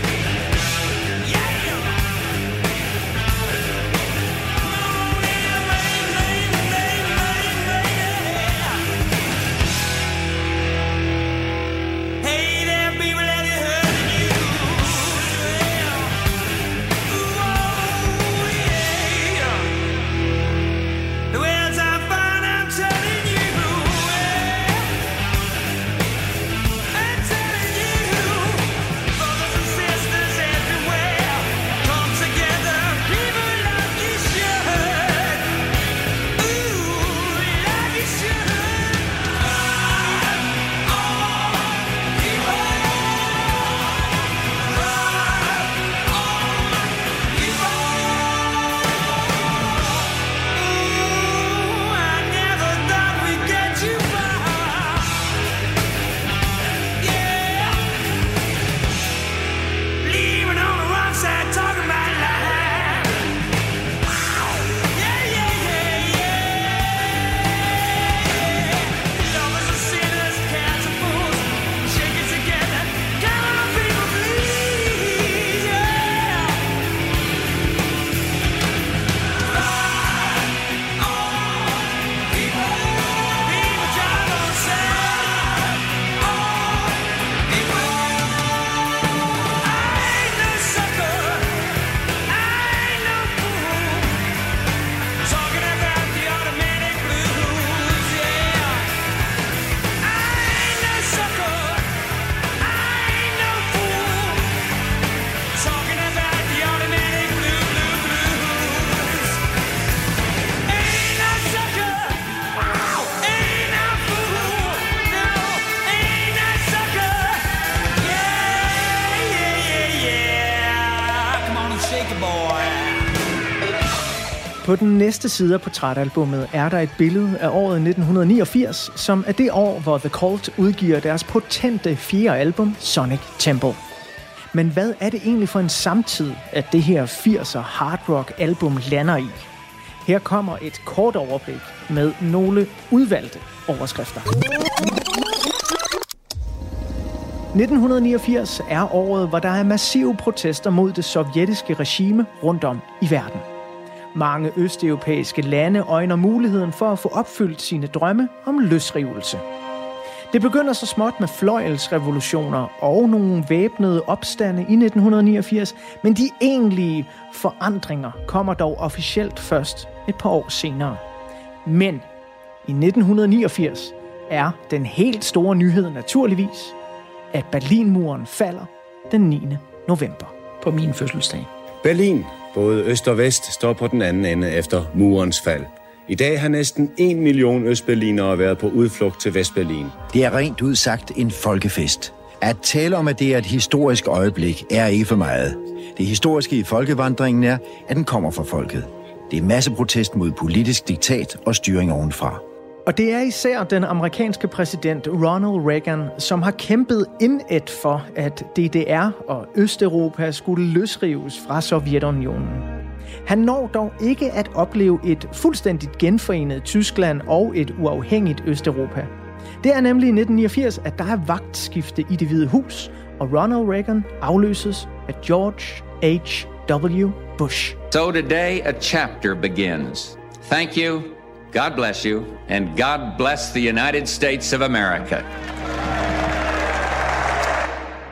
På den næste side af portrætalbummet er der et billede af året 1989, som er det år, hvor The Cult udgiver deres potente fjerde album, Sonic Temple. Men hvad er det egentlig for en samtid, at det her 80'er hard rock album lander i? Her kommer et kort overblik med nogle udvalgte overskrifter. 1989 er året, hvor der er massive protester mod det sovjetiske regime rundt om i verden. Mange østeuropæiske lande øjner muligheden for at få opfyldt sine drømme om løsrivelse. Det begynder så småt med fløjelsrevolutioner og nogle væbnede opstande i 1989, men de egentlige forandringer kommer dog officielt først et par år senere. Men i 1989 er den helt store nyhed naturligvis, at Berlinmuren falder den 9. november. På min fødselsdag. Berlin, både øst og vest, står på den anden ende efter murens fald. I dag har næsten en million østberlinere været på udflugt til Vestberlin. Det er rent ud sagt en folkefest. At tale om, at det er et historisk øjeblik, er ikke for meget. Det historiske i folkevandringen er, at den kommer fra folket. Det er masseprotest mod politisk diktat og styring ovenfra. Og det er især den amerikanske præsident Ronald Reagan, som har kæmpet indet for, at DDR og Østeuropa skulle løsrives fra Sovjetunionen. Han når dog ikke at opleve et fuldstændigt genforenet Tyskland og et uafhængigt Østeuropa. Det er nemlig i 1989, at der er vagtskifte i det hvide hus, og Ronald Reagan afløses af George H.W. Bush. So today a chapter begins. Thank you, God bless you, and God bless the United States of America.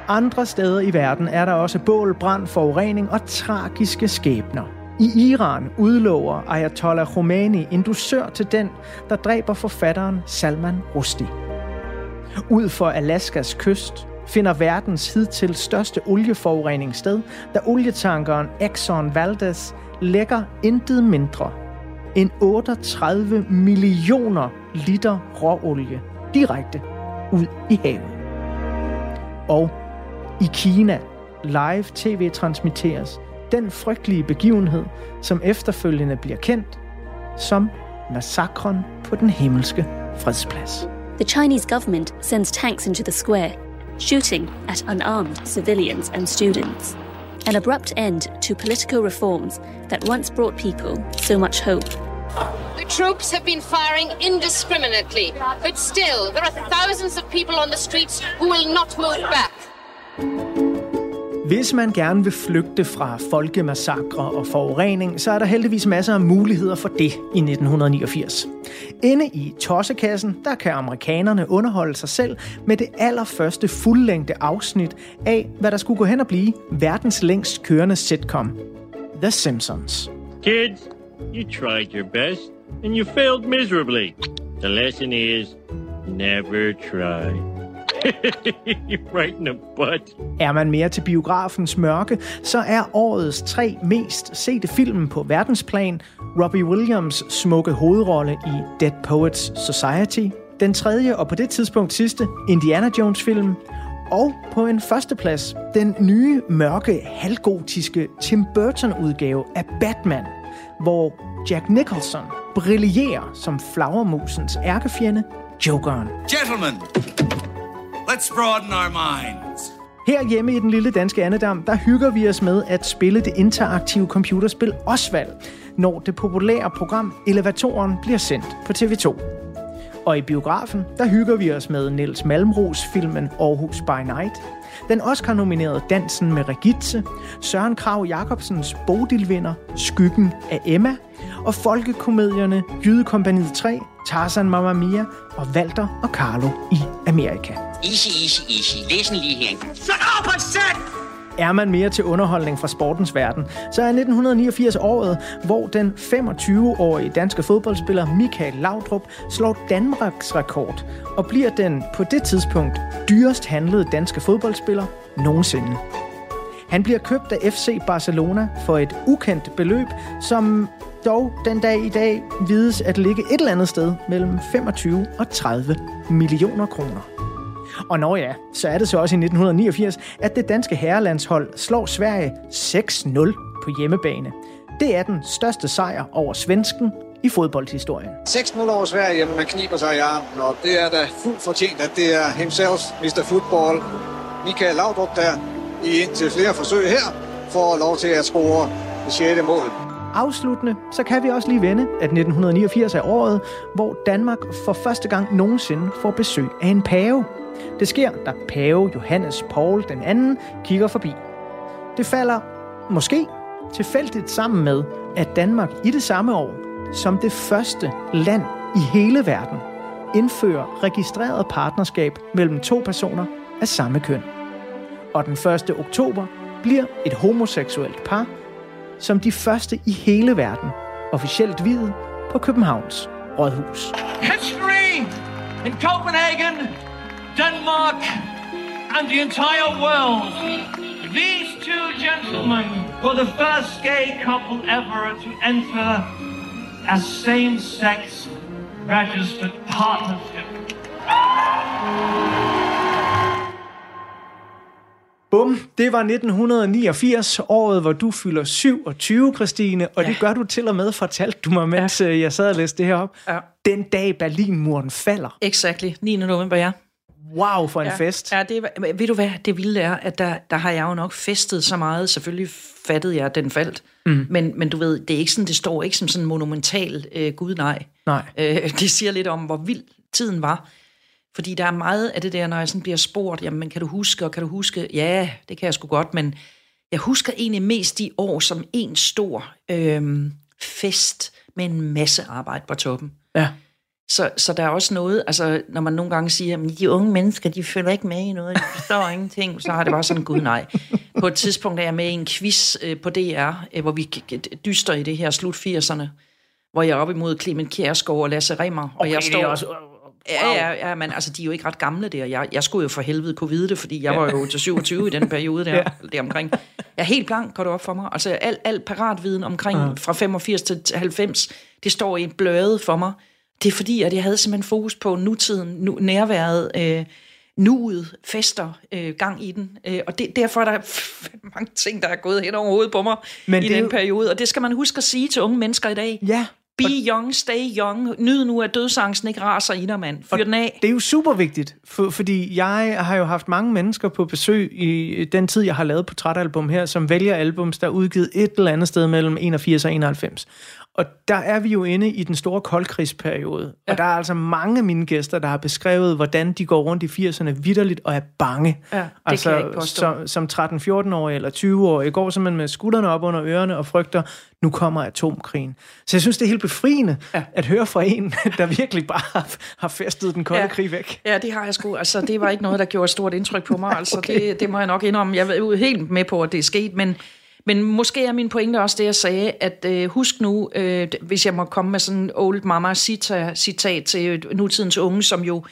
Andre steder i verden er der også bål, brand, forurening og tragiske skæbner. I Iran udlover Ayatollah Khomeini en dusør til den, der dræber forfatteren Salman Rushdie. Ud for Alaskas kyst finder verdens hidtil største olieforurening sted, da olietankeren Exxon Valdez lægger intet mindre end 38 millioner liter råolie direkte ud i havet. Og i Kina live tv-transmitteres den frygtelige begivenhed, som efterfølgende bliver kendt som massakren på den himmelske fredsplads. The Chinese government sends tanks into the square, shooting at unarmed civilians and students. An abrupt end to political reforms that once brought people so much hope. The troops have been firing indiscriminately, but still, there are thousands of people on the streets who will not move back. Hvis man gerne vil flygte fra folkemassakre og forurening, så er der heldigvis masser af muligheder for det i 1989. Inde i Tossekassen, der kan amerikanerne underholde sig selv med det allerførste fuldlængde afsnit af, hvad der skulle gå hen og blive verdens længst kørende sitcom, The Simpsons. Kids, you tried your best, and you failed miserably. The lesson is never try. right in the butt. Er man mere til biografens mørke, så er årets tre mest sete film på verdensplan Robbie Williams smukke hovedrolle i Dead Poets Society, den tredje og på det tidspunkt sidste Indiana Jones film, og på en førsteplads den nye, mørke, halvgotiske Tim Burton-udgave af Batman, hvor Jack Nicholson brillerer som flagermusens ærkefjende, Jokeren. Gentlemen, let's broaden our minds. Her hjemme i den lille danske Annedam, der hygger vi os med at spille det interaktive computerspil Osvald, når det populære program Elevatoren bliver sendt på TV2. Og i biografen, der hygger vi os med Niels Malmros filmen Aarhus by Night, den Oscar-nominerede Dansen med Regitze, Søren Krav Jacobsens Bodilvinder Skyggen af Emma, og folkekomedierne Jydekompaniet 3, Tarzan Mamma Mia og Walter og Carlo i Amerika. Easy, easy, easy. Læs den lige her. Shut up, I said! Er man mere til underholdning fra sportens verden, så er 1989 året, hvor den 25-årige danske fodboldspiller Michael Laudrup slår Danmarks rekord og bliver den på det tidspunkt dyrest handlede danske fodboldspiller nogensinde. Han bliver købt af FC Barcelona for et ukendt beløb, som dog den dag i dag vides at ligge et eller andet sted mellem 25 og 30 millioner kroner. Og når ja, så er det så også i 1989, at det danske herrelandshold slår Sverige 6-0 på hjemmebane. Det er den største sejr over svensken i fodboldhistorien. 6-0 over Sverige, man kniber sig i armen, og det er da fuldt fortjent, at det er himself, Mr. Football, Michael Laudrup, der i indtil flere forsøg her får lov til at score det 6. mål. Afsluttende, så kan vi også lige vende, at 1989 er året, hvor Danmark for første gang nogensinde får besøg af en pave. Det sker, da pave Johannes Paul den anden kigger forbi. Det falder måske tilfældigt sammen med, at Danmark i det samme år, som det første land i hele verden, indfører registreret partnerskab mellem to personer af samme køn. Og den 1. oktober bliver et homoseksuelt par, som de første i hele verden, officielt videt på Københavns Rådhus. History in Copenhagen, Denmark, and the entire world. These two gentlemen were the first gay couple ever to enter a same-sex registered partnership. Bum, det var 1989, året, hvor du fylder 27, Christine, og ja. det gør du til og med, fortalte du mig, mens ja. jeg sad og læste det her op. Ja. Den dag Berlinmuren falder. Exactly, 9. november, ja. Wow, for en ja. fest. Ja, det, ved du hvad, det vilde er, at der, der har jeg jo nok festet så meget. Selvfølgelig fattede jeg, at den faldt. Mm. Men, men du ved, det er ikke sådan, det står ikke som sådan en monumental øh, gud nej. Nej. Øh, det siger lidt om, hvor vild tiden var. Fordi der er meget af det der, når jeg sådan bliver spurgt, jamen kan du huske, og kan du huske? Ja, det kan jeg sgu godt, men jeg husker egentlig mest de år som en stor øh, fest med en masse arbejde på toppen. Ja. Så, så der er også noget, altså når man nogle gange siger, at de unge mennesker, de følger ikke med i noget, de forstår ingenting, så har det bare sådan, gud nej. På et tidspunkt er jeg med i en quiz øh, på DR, øh, hvor vi dyster i det her slut 80'erne, hvor jeg er op imod Clement Kjærsgaard og Lasse Rimmer, og Okay, jeg det er står... også- Ja, ja, ja, men altså, de er jo ikke ret gamle der. Jeg, jeg skulle jo for helvede kunne vide det, fordi jeg var jo til 27 i den periode der, Ja. der omkring. Jeg er helt blank, går det op for mig. Altså, al, al paratviden omkring Ja. fra 85 til 90, det står i en bløde for mig. Det er fordi, at jeg havde simpelthen fokus på nutiden, nu, nærværet, øh, nuet, fester, øh, gang i den. Øh, og det, derfor er der mange ting, der er gået hen over hovedet på mig Men i den jo- periode. Og det skal man huske at sige til unge mennesker i dag. Ja. Be young, stay young. Nyd nu, at dødsangsten ikke raser i dig, mand. Fyr den af. Det er jo super vigtigt, for, fordi jeg har jo haft mange mennesker på besøg i den tid, jeg har lavet portrætalbum her, som vælger albums, der er udgivet et eller andet sted mellem 81 og 91. Og der er vi jo inde i den store koldkrigsperiode. Ja. Og der er altså mange af mine gæster, der har beskrevet, hvordan de går rundt i 80'erne vidderligt og er bange. Ja, det altså, kan jeg ikke påstå. som, som 13-14-årig eller 20-årig går simpelthen med skuldrene op under ørerne og frygter, nu kommer atomkrigen. Så jeg synes, det er helt befriende ja. at høre fra en, der virkelig bare har, har festet den kolde ja. krig væk. Ja, det har jeg sgu. Altså, det var ikke noget, der gjorde et stort indtryk på mig. Altså, okay. det, det må jeg nok indrømme. Jeg er jo helt med på, at det er sket, men, men måske er min pointe også det, jeg sagde, at øh, husk nu, øh, hvis jeg må komme med sådan en old mama citat, citat til øh, nutidens unge, som jo...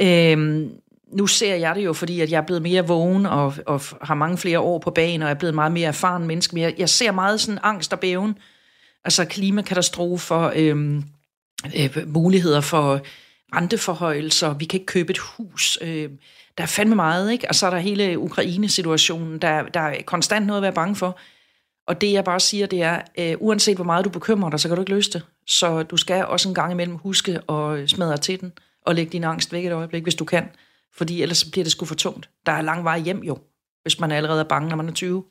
Øh, nu ser jeg det jo, fordi at jeg er blevet mere vågen og, og har mange flere år på banen, og er blevet meget mere erfaren menneske. Men jeg, jeg ser meget sådan angst og bæven. Altså klimakatastrofer, øh, øh, muligheder for renteforhøjelser, vi kan ikke købe et hus. Øh, der er fandme meget, ikke? Og så er der hele Ukraine-situationen, der, der er konstant noget at være bange for. Og det jeg bare siger, det er, øh, uanset hvor meget du bekymrer dig, så kan du ikke løse det. Så du skal også en gang imellem huske at smadre til den, og lægge din angst væk et øjeblik, hvis du kan. Fordi ellers bliver det sgu for tungt. Der er lang vej hjem jo, hvis man allerede er bange, når man er 20.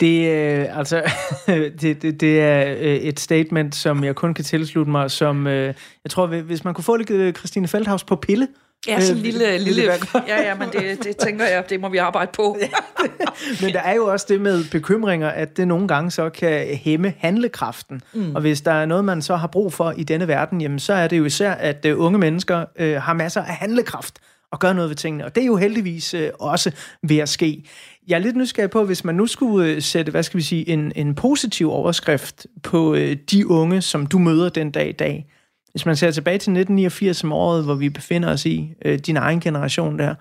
Det, øh, altså, det, det, det er øh, et statement, som jeg kun kan tilslutte mig, som øh, jeg tror, hvis man kunne få lidt øh, Christine Feldhaus på pille. Ja, sådan en øh, lille, lille, ja, ja, men det, det tænker jeg, det må vi arbejde på. Men der er jo også det med bekymringer, at det nogle gange så kan hæmme handlekraften. Mm. Og hvis der er noget, man så har brug for i denne verden, jamen så er det jo især, at øh, unge mennesker øh, har masser af handlekraft og gør noget ved tingene. Og det er jo heldigvis øh, også ved at ske. Jeg er lidt nysgerrig på, hvis man nu skulle øh, sætte, hvad skal vi sige, en, en positiv overskrift på øh, de unge, som du møder den dag i dag. Hvis man ser tilbage til 1989 som året, hvor vi befinder os i, øh, din egen generation der,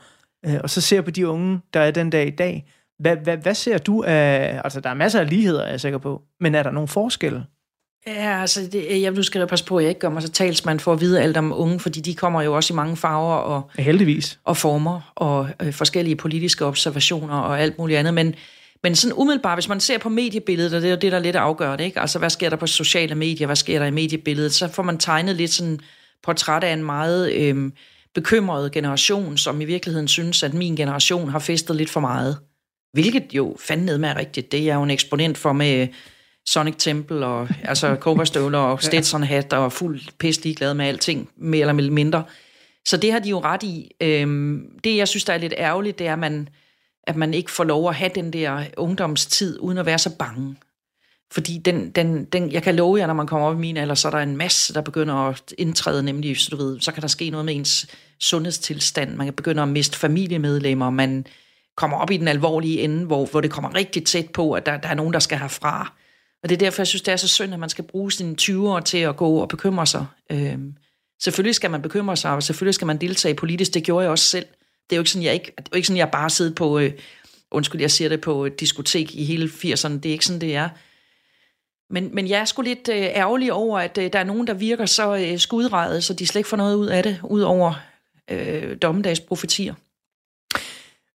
øh, og så ser på de unge, der er den dag i dag, hvad, hvad, hvad ser du af... Altså, der er masser af ligheder, er jeg sikker på. Men er der nogle forskelle? Ja, altså, det, jeg, nu skal jeg passe på, at jeg ikke gør mig så talsmand for at vide alt om unge, fordi de kommer jo også i mange farver og, Heldigvis. og former og øh, forskellige politiske observationer og alt muligt andet. Men, Men sådan umiddelbart, hvis man ser på mediebilledet, og det er jo det, der er lidt afgørende, ikke? altså hvad sker der på sociale medier, hvad sker der i mediebilledet, så får man tegnet lidt sådan portræt af en meget øh, bekymret generation, som i virkeligheden synes, at min generation har festet lidt for meget. Hvilket jo fandme med er rigtigt. Det er jeg jo en eksponent for med Sonic Temple og altså kobberstøvler og Stetson hat og fuld pist glad med alting, mere eller mindre. Så det har de jo ret i. Øhm, det, jeg synes, der er lidt ærgerligt, det er, at man, at man ikke får lov at have den der ungdomstid, uden at være så bange. Fordi den, den, den, jeg kan love jer, når man kommer op i min alder, så er der en masse, der begynder at indtræde, nemlig, så, du ved, så kan der ske noget med ens sundhedstilstand. Man kan begynde at miste familiemedlemmer, man kommer op i den alvorlige ende, hvor, hvor det kommer rigtig tæt på, at der, der er nogen, der skal herfra. Og det er derfor, jeg synes, det er så synd, at man skal bruge sine 20 år til at gå og bekymre sig. Øhm, selvfølgelig skal man bekymre sig, og selvfølgelig skal man deltage politisk. Det gjorde jeg også selv. Det er jo ikke sådan, jeg, ikke, det er jo ikke sådan, jeg bare sidder på, øh, undskyld, jeg siger det, på et diskotek i hele 80'erne. Det er ikke sådan, det er. Men, men jeg er sgu lidt øh, ærgerlig over, at øh, der er nogen, der virker så øh, skudrejet, så de slet ikke får noget ud af det, ud over øh, dommedagsprofetier.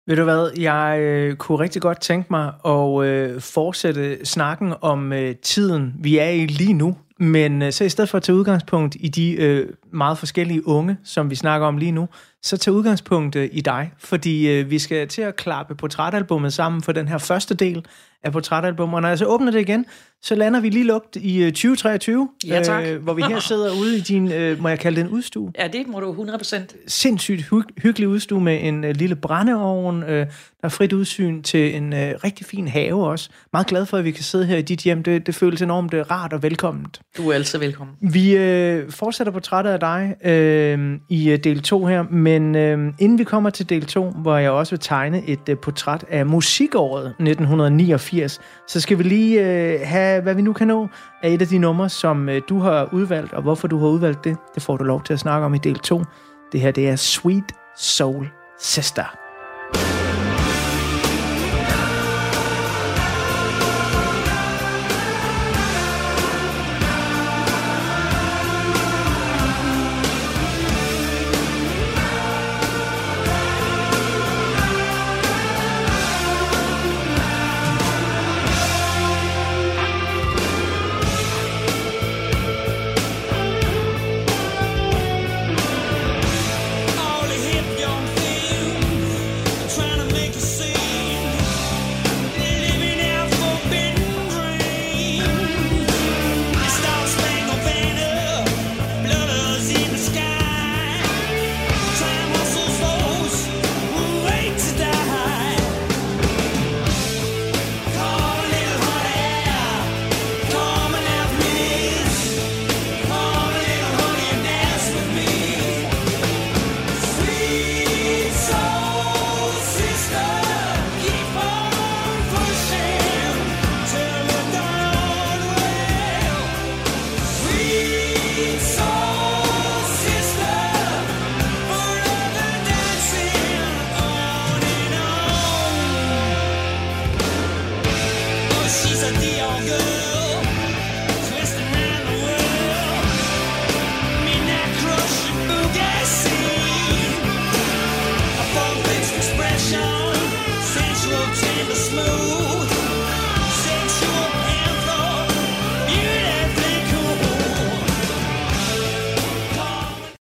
Ved du hvad, jeg øh, kunne rigtig godt tænke mig at øh, fortsætte snakken om øh, tiden, vi er i lige nu. Men øh, så i stedet for at tage udgangspunkt i de øh, meget forskellige unge, som vi snakker om lige nu, så tag udgangspunkt øh, i dig. Fordi øh, vi skal til at klappe portrætalbummet sammen for den her første del af portrætalbummet. Og når jeg så åbner det igen, så lander vi lige lugt i øh, 2023, Ja, tak. øh, hvor vi her sidder ude i din, øh, må jeg kalde det en udstue? Ja, det må du 100%. sindssygt hy- hyggelig udstue med en øh, lille brændeovn. Øh, der er frit udsyn til en øh, rigtig fin have også. Meget glad for, at vi kan sidde her i dit hjem. Det, det føles enormt øh, rart og velkomment. Du er altid velkommen. Vi øh, fortsætter portrættet af dig øh, i øh, del 2 her, men øh, inden vi kommer til del 2, hvor jeg også vil tegne et øh, portræt af musikåret 1989, så skal vi lige øh, have, hvad vi nu kan nå af et af de numre, som øh, du har udvalgt, og hvorfor du har udvalgt det, det får du lov til at snakke om i del 2. Det her, det er Sweet Soul Sister.